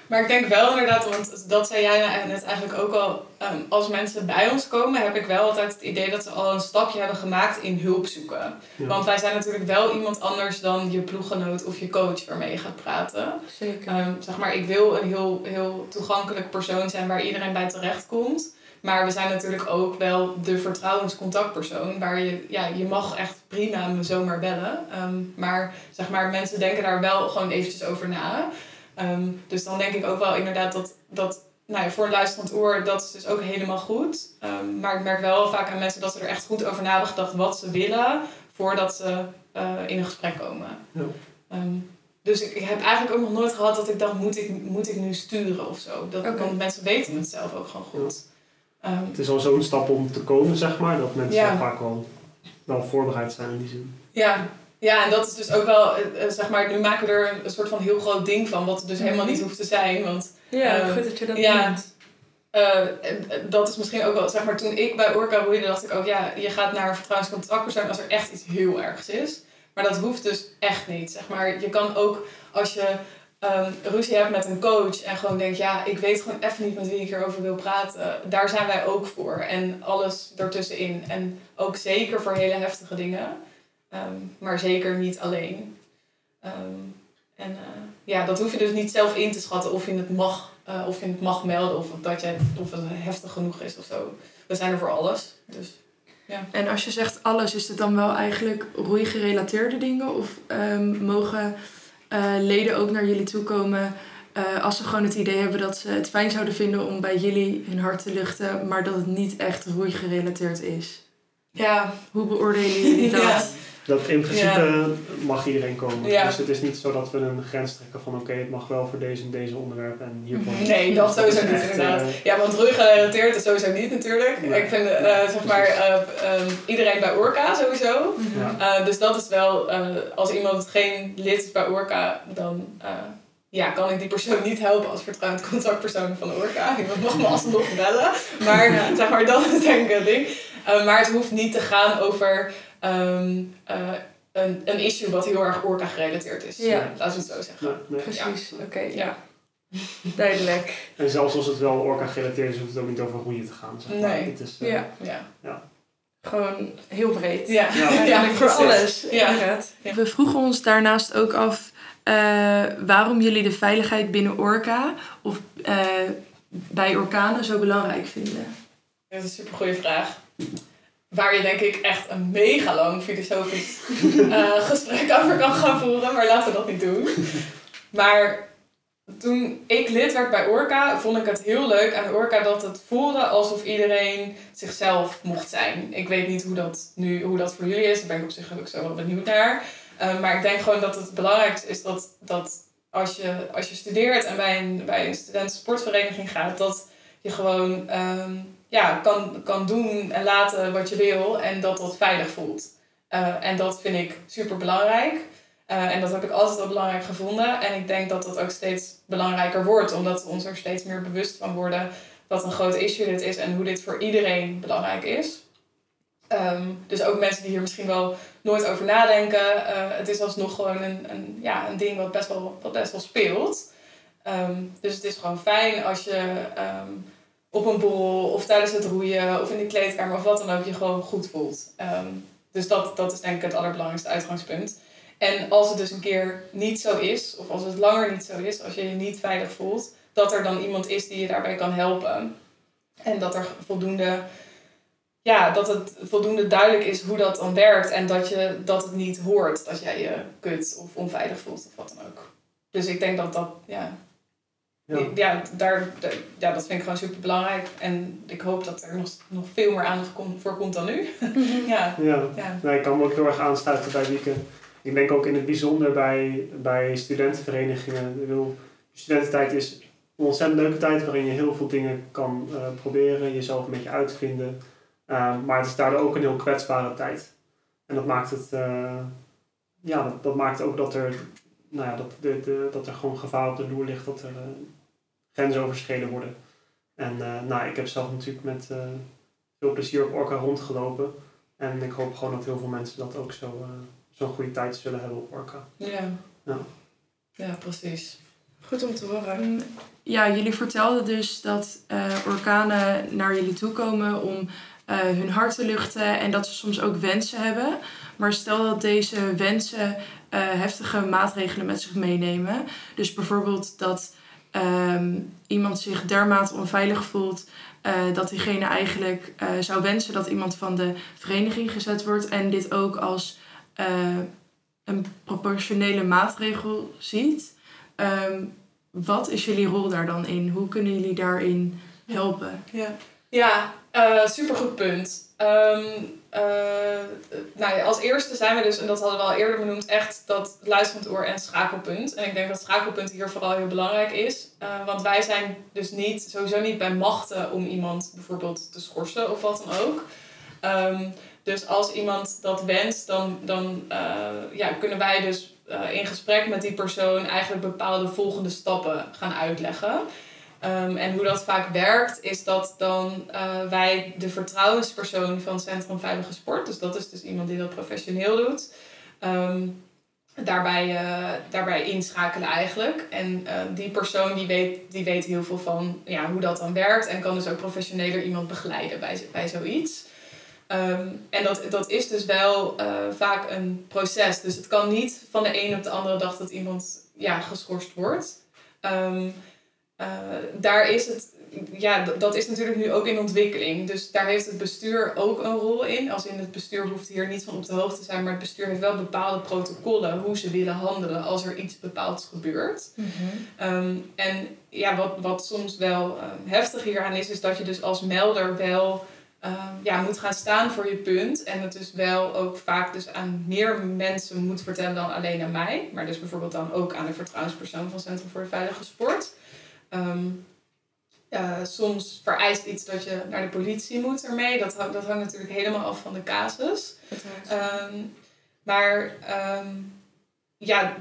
Maar ik denk wel inderdaad, want dat zei jij net eigenlijk ook al. ehm, als mensen bij ons komen, heb ik wel altijd het idee dat ze al een stapje hebben gemaakt in hulp zoeken. Ja. Want wij zijn natuurlijk wel iemand anders dan je ploeggenoot of je coach waarmee je gaat praten. Zeker. Ehm, zeg maar, ik wil een heel, heel toegankelijk persoon zijn waar iedereen bij terecht komt. Maar we zijn natuurlijk ook wel de vertrouwenscontactpersoon. Waar je, ja, je mag echt prima me zomaar bellen. Ehm, maar zeg maar, mensen denken daar wel gewoon eventjes over na. Ehm, dus dan denk ik ook wel inderdaad dat, dat nou ja, voor een luisterend oor, dat is dus ook helemaal goed. Ehm, maar ik merk wel vaak aan mensen dat ze er echt goed over na hebben gedacht wat ze willen voordat ze eh, in een gesprek komen. Ja. Dus ik, ik heb eigenlijk ook nog nooit gehad dat ik dacht, moet ik, moet ik nu sturen of zo? Dat. Want mensen weten het zelf ook gewoon goed. Ehm, Het is al zo'n stap om te komen, zeg maar, dat mensen Ja. vaak wel, wel voorbereid zijn in die zin. ja. ja, en dat is dus ook wel, eh, eh, zeg maar, nu maken we er een soort van heel groot ding van, wat het dus helemaal niet hoeft te zijn. Want ja, eh, goed dat je dat ja. Eh, eh, dat is misschien ook wel, zeg maar, toen ik bij Orca roeide, dacht ik ook, ja, je gaat naar een vertrouwenscontactpersoon als er echt iets heel ergs is. Maar dat hoeft dus echt niet. Zeg maar, je kan ook als je ehm, ruzie hebt met een coach en gewoon denkt, ja, ik weet gewoon even niet met wie ik hierover wil praten. Daar zijn wij ook voor. En alles ertussenin. En ook zeker voor hele heftige dingen. Ehm, maar zeker niet alleen. Ehm, en eh, ja, dat hoef je dus niet zelf in te schatten of je het mag, eh, of je het mag melden of dat jij, of het heftig genoeg is of zo. We zijn er voor alles. Dus En als je zegt alles, is het dan wel eigenlijk roeigerelateerde dingen? Of mogen leden ook naar jullie toe komen eh, als ze gewoon het idee hebben dat ze het fijn zouden vinden om bij jullie hun hart te luchten, maar dat het niet echt roeigerelateerd is? ja, Hoe beoordelen jullie dat? Dat in principe mag iedereen komen. Ja. Dus het is niet zo dat we een grens trekken van oké, het mag wel voor deze en deze onderwerpen en hiervoor. Nee, dat sowieso niet inderdaad. eh, Ja, want ruggerelateerd is sowieso niet natuurlijk. Nee. Ik vind, eh, zeg maar, eh, ehm, iedereen bij Orca sowieso. Ja. Dus dat is wel, als iemand geen lid is bij Orca, dan ja, kan ik die persoon niet helpen als vertrouwend contactpersoon van Orca. Iemand mag me alsnog bellen. Maar zeg maar, dat is denk ik het ding. Maar het hoeft niet te gaan over ehm, eh, een, een issue wat heel erg Orca gerelateerd is. Ja. Laten we het zo zeggen. Nee, nee. Precies, oké, ja. Ja. Duidelijk. En zelfs als het wel orka gerelateerd is, hoeft het ook niet over roeien te gaan. Zeg maar. Nee. Het is, eh, Ja. Ja. Gewoon heel breed. Ja, Ja. Eigenlijk voor alles. Ja. We vroegen ons daarnaast ook af eh, waarom jullie de veiligheid binnen Orca of eh, bij orkanen zo belangrijk vinden. Dat is een super goede vraag. Waar je denk ik echt een mega lang filosofisch eh, gesprek over kan gaan voeren, maar laten we dat niet doen. Maar toen ik lid werd bij Orca, vond ik het heel leuk aan Orca dat het voelde alsof iedereen zichzelf mocht zijn. Ik weet niet hoe dat nu hoe dat voor jullie is, daar ben ik op zich ook zo wel benieuwd naar. Eh, maar ik denk gewoon dat het belangrijkste is dat, dat als, je, als je studeert en bij een, bij een studentensportvereniging gaat, dat je gewoon ehm, ja, kan, kan doen en laten wat je wil en dat dat veilig voelt. Eh, en dat vind ik super belangrijk. Eh, en dat heb ik altijd wel belangrijk gevonden. En ik denk dat dat ook steeds belangrijker wordt, omdat we ons er steeds meer bewust van worden wat een groot issue dit is en hoe dit voor iedereen belangrijk is. Ehm, dus ook mensen die hier misschien wel nooit over nadenken. eh, het is alsnog gewoon een, een, ja, een ding wat best wel, wat best wel speelt. Ehm, dus het is gewoon fijn als je ehm, op een borrel of tijdens het roeien of in de kleedkamer of wat dan ook je gewoon goed voelt. Ehm, dus dat, dat is denk ik het allerbelangrijkste uitgangspunt. En als het dus een keer niet zo is, of als het langer niet zo is, als je je niet veilig voelt, dat er dan iemand is die je daarbij kan helpen. En dat er voldoende, ja, dat het voldoende duidelijk is hoe dat dan werkt en dat, je, dat het niet hoort dat jij je kut of onveilig voelt of wat dan ook. Dus ik denk dat dat, ja, Ja. Daar, daar- ja, dat vind ik gewoon super belangrijk. En ik hoop dat er nog, nog veel meer aandacht kom- voor komt dan nu. ja, Ja. ja. Nee, ik kan me ook heel erg aansluiten bij Wieke. Ik denk ook in het bijzonder bij, bij studentenverenigingen. Ik bedoel, studententijd is een ontzettend leuke tijd waarin je heel veel dingen kan eh, proberen, jezelf een beetje uitvinden. Uh, maar het is daardoor ook een heel kwetsbare tijd. En dat maakt het, uh, ja, dat, dat, maakt ook dat er, nou ja, dat, de, de, dat er gewoon gevaar op de loer ligt, dat er uh, grenzen overschreden worden. En nou, ik heb zelf natuurlijk met veel plezier op Orca rondgelopen. En ik hoop gewoon dat heel veel mensen dat ook zo, zo'n goede tijd zullen hebben op Orca. Ja. Ja. ja, precies. Goed om te horen. Ja, jullie vertelden dus dat orkanen naar jullie toe komen om hun hart te luchten en dat ze soms ook wensen hebben. Maar stel dat deze wensen uh, heftige maatregelen met zich meenemen. Dus bijvoorbeeld dat um, iemand zich dermate onveilig voelt uh, dat diegene eigenlijk uh, zou wensen dat iemand van de vereniging gezet wordt en dit ook als uh, een proportionele maatregel ziet. Um, wat is jullie rol daar dan in? Hoe kunnen jullie daarin helpen? Ja, ja uh, supergoed punt. Um, uh, nou ja, als eerste zijn we dus, en dat hadden we al eerder benoemd, echt dat luisterend oor en schakelpunt. En ik denk dat schakelpunt hier vooral heel belangrijk is. Uh, want wij zijn dus niet, sowieso niet bij machten om iemand bijvoorbeeld te schorsen of wat dan ook. Um, dus als iemand dat wenst, dan, dan ja, kunnen wij dus in gesprek met die persoon eigenlijk bepaalde volgende stappen gaan uitleggen. Um, en hoe dat vaak werkt, is dat dan uh, wij de vertrouwenspersoon van Centrum Veilige Sport, dus dat is dus iemand die dat professioneel doet, um, daarbij, uh, daarbij inschakelen eigenlijk. En die persoon die weet, die weet heel veel van ja, hoe dat dan werkt en kan dus ook professioneler iemand begeleiden bij, bij zoiets. Um, en dat, dat is dus wel vaak een proces. Dus het kan niet van de een op de andere dag dat iemand ja, geschorst wordt. Uh, daar is het, ja, dat is natuurlijk nu ook in ontwikkeling. Dus daar heeft het bestuur ook een rol in. Als in het bestuur hoeft hier niet van op de hoogte te zijn, maar het bestuur heeft wel bepaalde protocollen hoe ze willen handelen als er iets bepaalds gebeurt. Mhm. Um, en ja, wat, wat soms wel uh, heftig hieraan is, is dat je dus als melder wel uh, ja, moet gaan staan voor je punt. En het dus wel ook vaak dus aan meer mensen moet vertellen dan alleen aan mij. Maar dus bijvoorbeeld dan ook aan de vertrouwenspersoon van Centrum voor de Veilige Sport. Um, uh, soms vereist iets dat je naar de politie moet ermee. Dat, dat hangt natuurlijk helemaal af van de casus. Um, maar um, ja,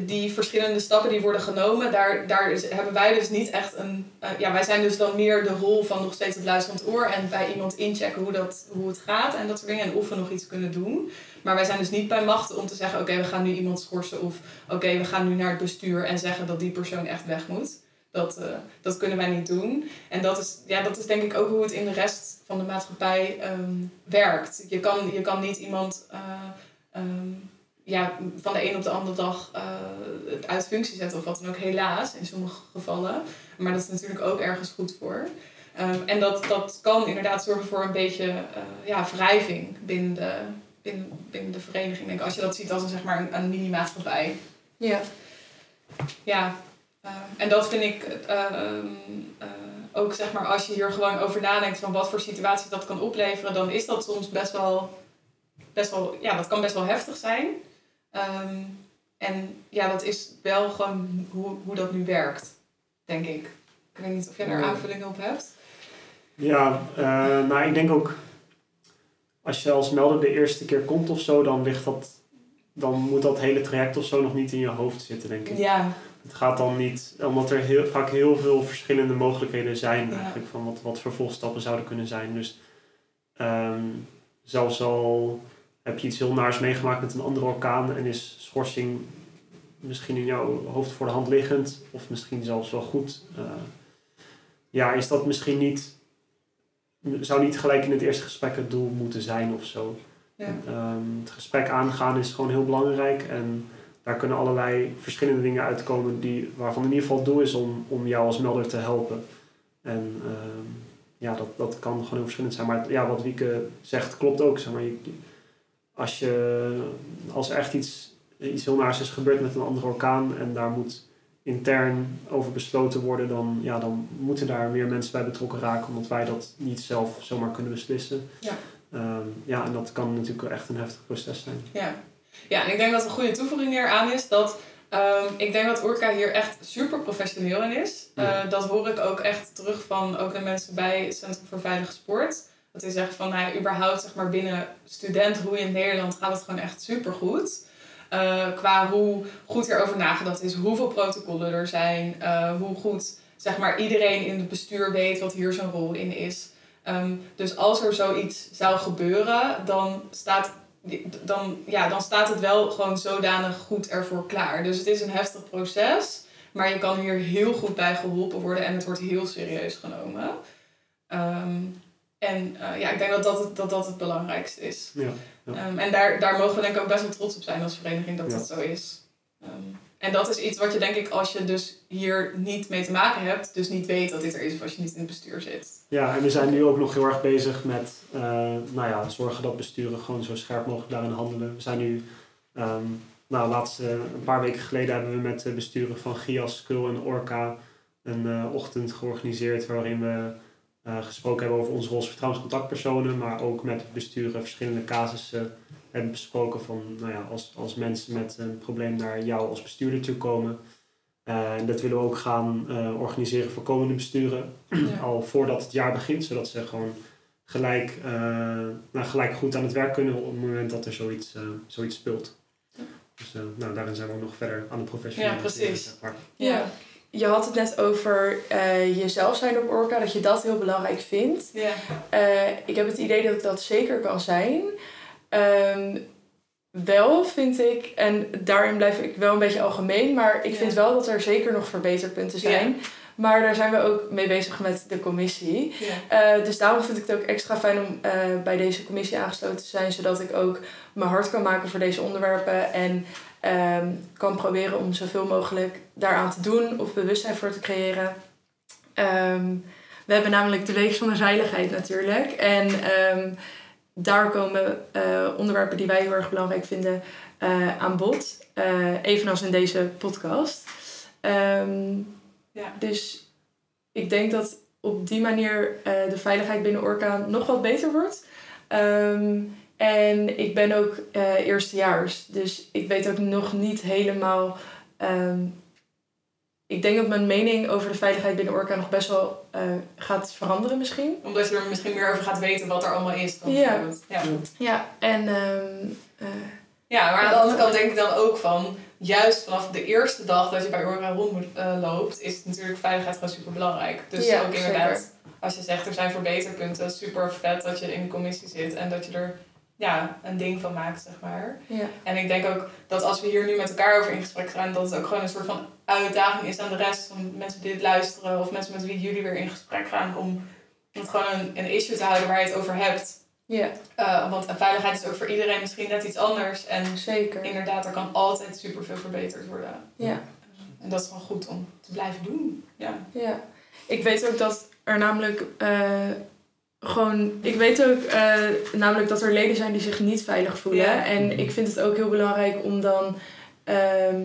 die verschillende stappen die worden genomen, daar, daar is, hebben wij dus niet echt een. Uh, ja, wij zijn dus dan meer de rol van nog steeds het luisterend oor en bij iemand inchecken hoe, dat, hoe het gaat en dat soort dingen en of we nog iets kunnen doen. Maar wij zijn dus niet bij machten om te zeggen: oké, okay, we gaan nu iemand schorsen of oké, okay, we gaan nu naar het bestuur en zeggen dat die persoon echt weg moet. Dat, uh, dat kunnen wij niet doen. En dat is, ja, dat is denk ik ook hoe het in de rest van de maatschappij um, werkt. Je kan, je kan niet iemand. Uh, um, ja, van de een op de andere dag uh, het uit functie zetten of wat dan ook, helaas in sommige gevallen. Maar dat is natuurlijk ook ergens goed voor. Um, en dat, dat kan inderdaad zorgen voor een beetje ja, wrijving binnen de, binnen, binnen de vereniging. Denk ik, als je dat ziet als een, zeg maar, een, een mini-maatschappij. Ja. Ja, en dat vind ik ook, zeg maar, als je hier gewoon over nadenkt van wat voor situaties dat kan opleveren, dan is dat soms best wel, best wel ja, dat kan best wel heftig zijn. Um, en ja, dat is wel gewoon hoe, hoe dat nu werkt, denk ik. Ik weet niet of jij daar aanvullingen op hebt. Ja, uh, nou ik denk ook als je als melder de eerste keer komt of zo, dan ligt dat, dan moet dat hele traject of zo nog niet in je hoofd zitten, denk ik. Ja. Het gaat dan niet, omdat er heel, vaak heel veel verschillende mogelijkheden zijn Ja. eigenlijk van wat, wat vervolgstappen zouden kunnen zijn. Dus um, zelfs al heb je iets heel naars meegemaakt met een andere orkaan en is schorsing misschien in jouw hoofd voor de hand liggend, of misschien zelfs wel goed. Uh, ja, is dat misschien niet, zou niet gelijk in het eerste gesprek het doel moeten zijn of zo. Ja. Um, het gesprek aangaan is gewoon heel belangrijk en daar kunnen allerlei verschillende dingen uitkomen die, waarvan in ieder geval het doel is om, om jou als melder te helpen. En um, ja, dat, dat kan gewoon heel verschillend zijn. Maar ja, wat Wieke zegt klopt ook. Zeg maar, je, als, je, als er echt iets, iets heel naars is gebeurd met een andere orkaan en daar moet intern over besloten worden, dan, ja, dan moeten daar meer mensen bij betrokken raken, omdat wij dat niet zelf zomaar kunnen beslissen. Ja. Ehm, ja, en dat kan natuurlijk echt een heftig proces zijn. Ja. Ja, en ik denk dat een goede toevoeging hier aan is dat ehm, ik denk dat Orca hier echt super professioneel in is. Ja. Eh, dat hoor ik ook echt terug van ook de mensen bij het Centrum voor Veilige Sport. Dat die zeggen van, nou ja, überhaupt zeg maar binnen studentroeien in Nederland gaat het gewoon echt super goed. qua hoe goed hierover nagedacht is, hoeveel protocollen er zijn, eh, hoe goed zeg maar, iedereen in het bestuur weet wat hier zijn rol in is. Ehm, dus als er zoiets zou gebeuren, dan staat, dan, ja, dan staat het wel gewoon zodanig goed ervoor klaar. Dus het is een heftig proces, maar je kan hier heel goed bij geholpen worden en het wordt heel serieus genomen. Ehm, en uh, ja, ik denk dat dat het, dat, dat het belangrijkste is. Ja, ja. Um, en daar, daar mogen we denk ik ook best wel trots op zijn als vereniging dat Ja. dat zo is. Um, en dat is iets wat je denk ik als je dus hier niet mee te maken hebt, dus niet weet dat dit er is of als je niet in het bestuur zit. Ja, en we zijn nu ook nog heel erg bezig met eh, nou ja, zorgen dat besturen gewoon zo scherp mogelijk daarin handelen. We zijn nu, ehm nou laatst eh, een paar weken geleden hebben we met de besturen van GIAS, Kul en Orca een eh, ochtend georganiseerd waarin we gesproken hebben over onze rol als vertrouwenscontactpersonen, maar ook met besturen verschillende casussen hebben besproken van, nou ja, als, als mensen met een probleem naar jou als bestuurder toe komen. Eh, en dat willen we ook gaan eh, organiseren voor komende besturen Ja. al voordat het jaar begint, zodat ze gewoon gelijk, eh, nou, gelijk goed aan het werk kunnen op het moment dat er zoiets, eh, zoiets speelt. Dus eh, nou, daarin zijn we ook nog verder aan het professionaliseren. Ja, precies. Ja. Je had het net over eh, jezelf zijn op Orca, dat je dat heel belangrijk vindt. Ja. Eh, ik heb het idee dat ik dat zeker kan zijn. Ehm, wel vind ik, en daarin blijf ik wel een beetje algemeen, maar ik Ja. vind wel dat er zeker nog verbeterpunten zijn. Maar daar zijn we ook mee bezig met de commissie. Ja. Eh, dus daarom vind ik het ook extra fijn om eh, bij deze commissie aangesloten te zijn, zodat ik ook mijn hart kan maken voor deze onderwerpen en ehm, kan proberen om zoveel mogelijk daaraan te doen of bewustzijn voor te creëren. Ehm, we hebben namelijk de Week zonder Veiligheid natuurlijk. En daar komen eh, onderwerpen die wij heel erg belangrijk vinden eh, aan bod. Eh, evenals in deze podcast. Ehm, Ja. Dus ik denk dat op die manier de veiligheid binnen Orca nog wat beter wordt. Ehm, en ik ben ook eerstejaars. Dus ik weet ook nog niet helemaal. ehm, ik denk dat mijn mening over de veiligheid binnen Orca nog best wel eh, gaat veranderen misschien. Omdat je er misschien meer over gaat weten wat er allemaal is. Dan Ja. ja. Ja, en ehm, eh, Ja, maar aan de andere kant denk ik dan ook van, juist vanaf de eerste dag dat je bij Orca rond moet, eh, loopt, is natuurlijk veiligheid gewoon super belangrijk. Dus Ja, ook inderdaad, zeker. als je zegt er zijn verbeterpunten, super vet dat je in de commissie zit en dat je er ja, een ding van maakt, zeg maar. ja. En ik denk ook dat als we hier nu met elkaar over in gesprek gaan, dat het ook gewoon een soort van uitdaging is aan de rest van mensen die dit luisteren of mensen met wie jullie weer in gesprek gaan om het gewoon een, een issue te houden waar je het over hebt. ja, Uh, want veiligheid is ook voor iedereen misschien net iets anders. En zeker. inderdaad, er kan altijd superveel verbeterd worden. Ja. En dat is gewoon goed om te blijven doen. Ja. Ja, ik weet ook dat er namelijk eh, gewoon. Ik weet ook eh, namelijk dat er leden zijn die zich niet veilig voelen. Ja. En ik vind het ook heel belangrijk om dan. ehm,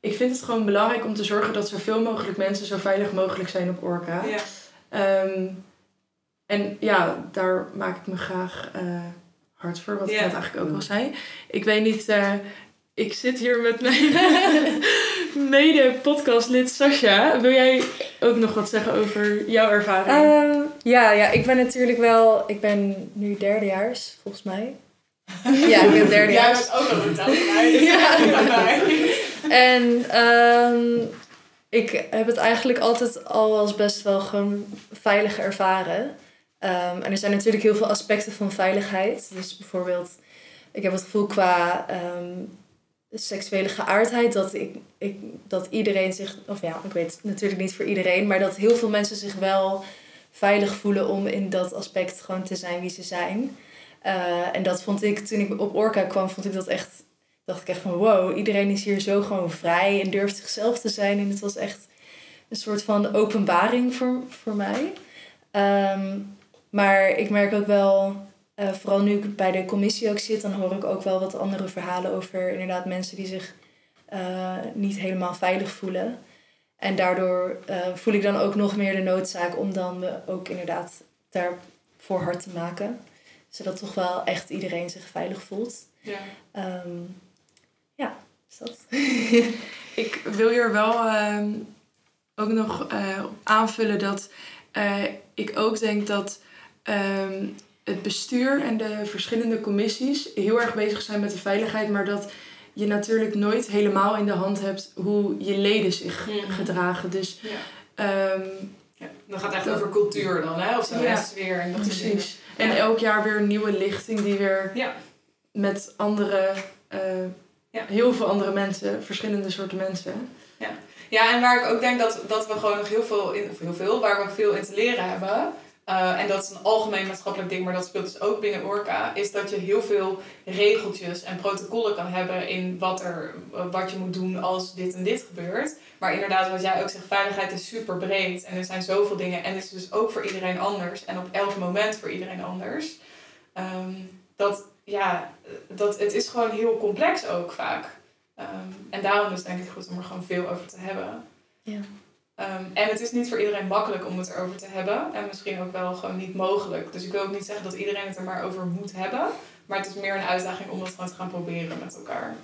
ik vind het gewoon belangrijk om te zorgen dat zoveel mogelijk mensen zo veilig mogelijk zijn op Orca. Ja. Ehm, en ja, daar maak ik me graag eh, hard voor, wat Ja. ik net eigenlijk ook al zei. Ik weet niet, eh, ik zit hier met mijn mede-podcastlid Sascha. Wil jij ook nog wat zeggen over jouw ervaring? Ehm, ja, ja, ik ben natuurlijk wel... Ik ben nu derdejaars, volgens mij. Ja, ik ben Jij derdejaars. bent ook nog een mij. Ja. En ehm, ik heb het eigenlijk altijd al als best wel gewoon veilig ervaren. Ehm, en er zijn natuurlijk heel veel aspecten van veiligheid. Dus bijvoorbeeld, ik heb het gevoel qua ehm, seksuele geaardheid dat, ik, ik, dat iedereen zich, of ja, ik weet natuurlijk niet voor iedereen, maar dat heel veel mensen zich wel veilig voelen om in dat aspect gewoon te zijn wie ze zijn. Eh, en dat vond ik, toen ik op Orca kwam, vond ik dat echt dacht ik echt van wow, iedereen is hier zo gewoon vrij en durft zichzelf te zijn. En het was echt een soort van openbaring voor, voor mij. Ehm, maar ik merk ook wel, eh, vooral nu ik bij de commissie ook zit, dan hoor ik ook wel wat andere verhalen over inderdaad mensen die zich eh, niet helemaal veilig voelen. En daardoor eh, voel ik dan ook nog meer de noodzaak om dan me ook inderdaad daarvoor hard te maken. Zodat toch wel echt iedereen zich veilig voelt. Ja. Ehm, ja, is dat. Ik wil hier wel ehm, ook nog op aanvullen dat ik ook denk dat ehm, het bestuur en de verschillende commissies heel erg bezig zijn met de veiligheid, maar dat je natuurlijk nooit helemaal in de hand hebt hoe je leden zich Mhm. gedragen. Dus Ja. ehm, Ja. Dan gaat het echt over cultuur dan, hè? Of zo, Ja. en sfeer en dat precies. En Ja. elk jaar weer een nieuwe lichting die weer Ja. met andere, eh, Ja. heel veel andere mensen, verschillende soorten mensen. Ja, en waar ik ook denk dat, dat we gewoon nog heel veel, in, of heel veel, waar we veel in te leren hebben. Eh, en dat is een algemeen maatschappelijk ding, maar dat speelt dus ook binnen Orca. Is dat je heel veel regeltjes en protocollen kan hebben in wat, er, wat je moet doen als dit en dit gebeurt. Maar inderdaad, wat jij ook zegt, veiligheid is super breed. En er zijn zoveel dingen. En het is dus ook voor iedereen anders. En op elk moment voor iedereen anders. Ehm, dat, ja, dat, het is gewoon heel complex ook vaak. Ehm, en daarom is het denk ik goed om er gewoon veel over te hebben. Ja. Ehm, en het is niet voor iedereen makkelijk om het erover te hebben. En misschien ook wel gewoon niet mogelijk. Dus ik wil ook niet zeggen dat iedereen het er maar over moet hebben. Maar het is meer een uitdaging om dat gewoon te gaan proberen met elkaar.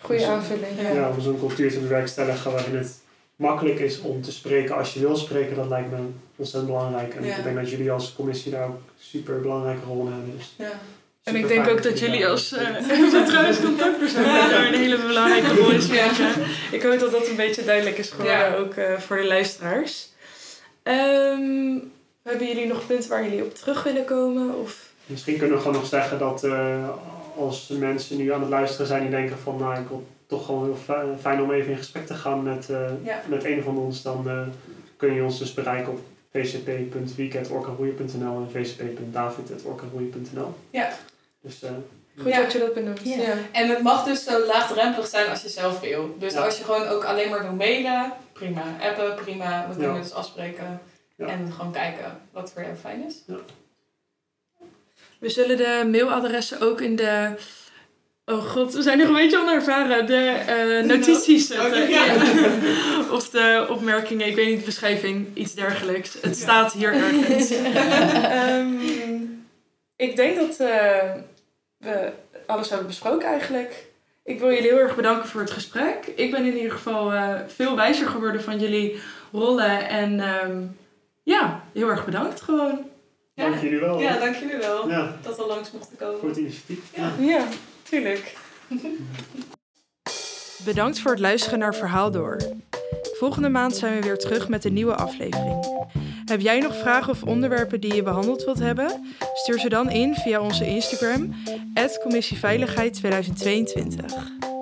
Goede Dus, aanvulling. Ja. Ja, om zo'n cultuur te bewerkstelligen waarin het makkelijk is om te spreken als je wil spreken, dat lijkt me ontzettend belangrijk. En Ja. ik denk dat jullie als commissie daar ook super belangrijke rol in hebben. Dus Ja. En ik denk ook dat jullie als uh, centrale contactpersoon daar een hele belangrijke rol in spelen. Ik hoop dat dat een beetje duidelijk is geworden, Ja. ook eh, voor de luisteraars. Ehm, hebben jullie nog punten waar jullie op terug willen komen? Of? Misschien kunnen we gewoon nog zeggen dat eh, als mensen nu aan het luisteren zijn die denken van nou ik wil toch gewoon heel fi- fijn om even in gesprek te gaan met, eh, Ja. met een van ons, dan eh, kun je ons dus bereiken op vcp.week.orkaroeien.nl en vcp.david.orkaroeien.nl. Ja. Dus eh, Goed Ja. dat je dat benoemt. Ja. Ja. En het mag dus zo laagdrempelig zijn als je zelf wil. Dus Ja. als je gewoon ook alleen maar wil mailen, prima. Appen, prima. We kunnen Ja. dus afspreken. Ja. En gewoon kijken wat voor jou fijn is. We zullen de mailadressen ook in de... Oh god, we zijn nog een beetje onervaren. De eh, notities zetten. Of de opmerkingen, ik weet niet, beschrijving, iets dergelijks. Het staat hier ergens. Ehm, ik denk dat eh, we alles hebben besproken eigenlijk. Ik wil jullie heel erg bedanken voor het gesprek. Ik ben in ieder geval eh, veel wijzer geworden van jullie rollen. En ehm, ja, heel erg bedankt gewoon. Ja. dank jullie wel. Ja, dank jullie wel Ja, dat we langs mochten komen. voor het initiatief. Ja. Ja, tuurlijk. Bedankt voor het luisteren naar Verhaal Door. Volgende maand zijn we weer terug met een nieuwe aflevering. Heb jij nog vragen of onderwerpen die je behandeld wilt hebben? Stuur ze dan in via onze Instagram, Commissieveiligheid 2022.